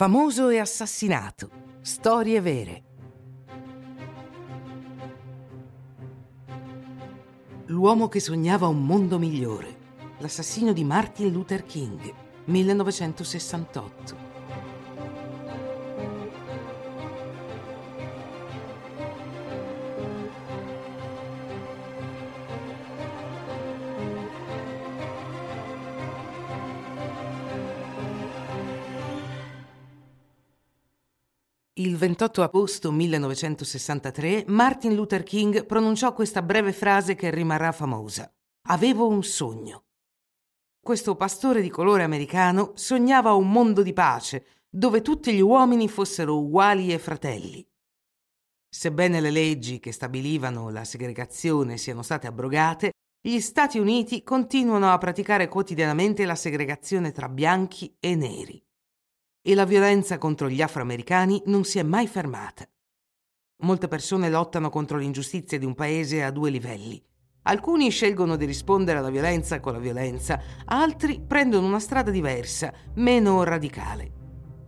Famoso e assassinato. Storie vere. L'uomo che sognava un mondo migliore. L'assassino di Martin Luther King, 1968. Il 28 agosto 1963 Martin Luther King pronunciò questa breve frase che rimarrà famosa. Avevo un sogno. Questo pastore di colore americano sognava un mondo di pace, dove tutti gli uomini fossero uguali e fratelli. Sebbene le leggi che stabilivano la segregazione siano state abrogate, gli Stati Uniti continuano a praticare quotidianamente la segregazione tra bianchi e neri e la violenza contro gli afroamericani non si è mai fermata. Molte persone lottano contro l'ingiustizia di un paese a due livelli. Alcuni scelgono di rispondere alla violenza con la violenza, altri prendono una strada diversa, meno radicale.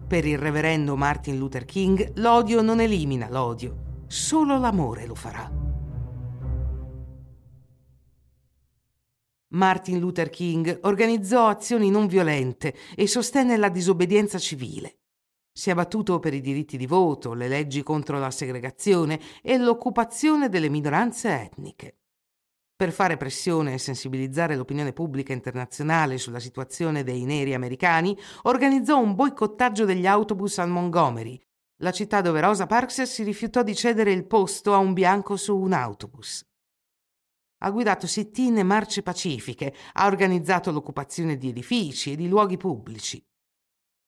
Per il reverendo Martin Luther King l'odio non elimina l'odio, solo l'amore lo farà. Martin Luther King organizzò azioni non violente e sostenne la disobbedienza civile. Si è battuto per i diritti di voto, le leggi contro la segregazione e l'occupazione delle minoranze etniche. Per fare pressione e sensibilizzare l'opinione pubblica internazionale sulla situazione dei neri americani, organizzò un boicottaggio degli autobus a Montgomery, la città dove Rosa Parks si rifiutò di cedere il posto a un bianco su un autobus ha guidato sit-in e marce pacifiche, ha organizzato l'occupazione di edifici e di luoghi pubblici.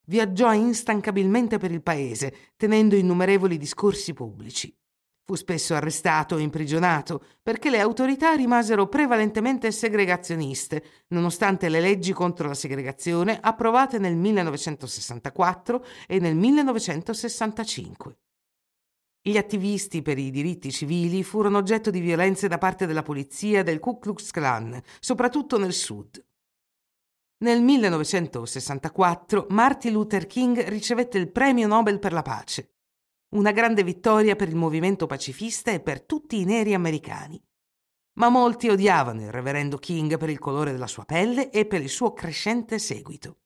Viaggiò instancabilmente per il paese, tenendo innumerevoli discorsi pubblici. Fu spesso arrestato e imprigionato perché le autorità rimasero prevalentemente segregazioniste, nonostante le leggi contro la segregazione approvate nel 1964 e nel 1965. Gli attivisti per i diritti civili furono oggetto di violenze da parte della polizia del Ku Klux Klan, soprattutto nel sud. Nel 1964 Martin Luther King ricevette il Premio Nobel per la pace, una grande vittoria per il movimento pacifista e per tutti i neri americani. Ma molti odiavano il reverendo King per il colore della sua pelle e per il suo crescente seguito.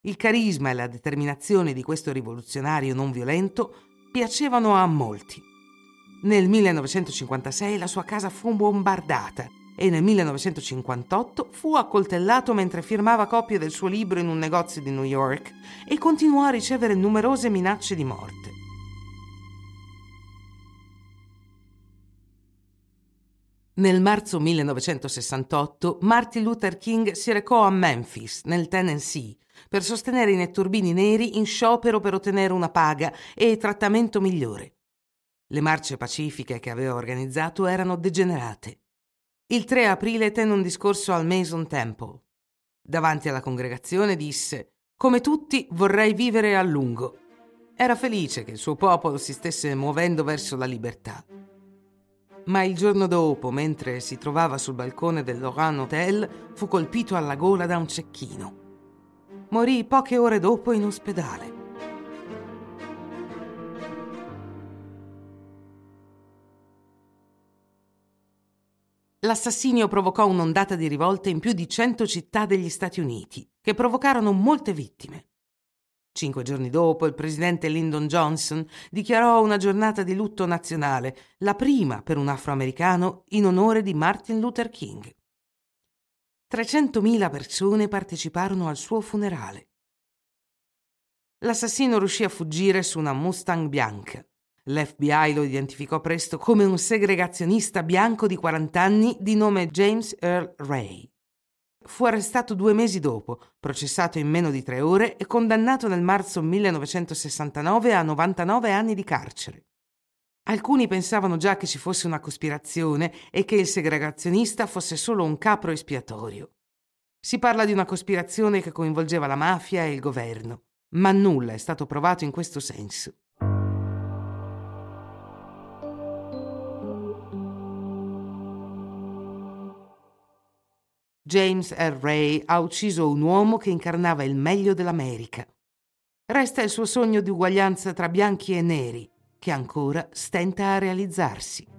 Il carisma e la determinazione di questo rivoluzionario non violento piacevano a molti. Nel 1956 la sua casa fu bombardata e nel 1958 fu accoltellato mentre firmava copie del suo libro in un negozio di New York e continuò a ricevere numerose minacce di morte. Nel marzo 1968 Martin Luther King si recò a Memphis, nel Tennessee, per sostenere i netturbini neri in sciopero per ottenere una paga e trattamento migliore. Le marce pacifiche che aveva organizzato erano degenerate. Il 3 aprile tenne un discorso al Mason Temple. Davanti alla congregazione disse: Come tutti vorrei vivere a lungo. Era felice che il suo popolo si stesse muovendo verso la libertà. Ma il giorno dopo, mentre si trovava sul balcone del Loran Hotel, fu colpito alla gola da un cecchino morì poche ore dopo in ospedale. L'assassinio provocò un'ondata di rivolte in più di cento città degli Stati Uniti, che provocarono molte vittime. Cinque giorni dopo, il presidente Lyndon Johnson dichiarò una giornata di lutto nazionale, la prima per un afroamericano in onore di Martin Luther King. 300.000 persone parteciparono al suo funerale. L'assassino riuscì a fuggire su una Mustang bianca. L'FBI lo identificò presto come un segregazionista bianco di 40 anni di nome James Earl Ray. Fu arrestato due mesi dopo, processato in meno di tre ore e condannato nel marzo 1969 a 99 anni di carcere. Alcuni pensavano già che ci fosse una cospirazione e che il segregazionista fosse solo un capro espiatorio. Si parla di una cospirazione che coinvolgeva la mafia e il governo, ma nulla è stato provato in questo senso. James R. Ray ha ucciso un uomo che incarnava il meglio dell'America Resta il suo sogno di uguaglianza tra bianchi e neri, che ancora stenta a realizzarsi.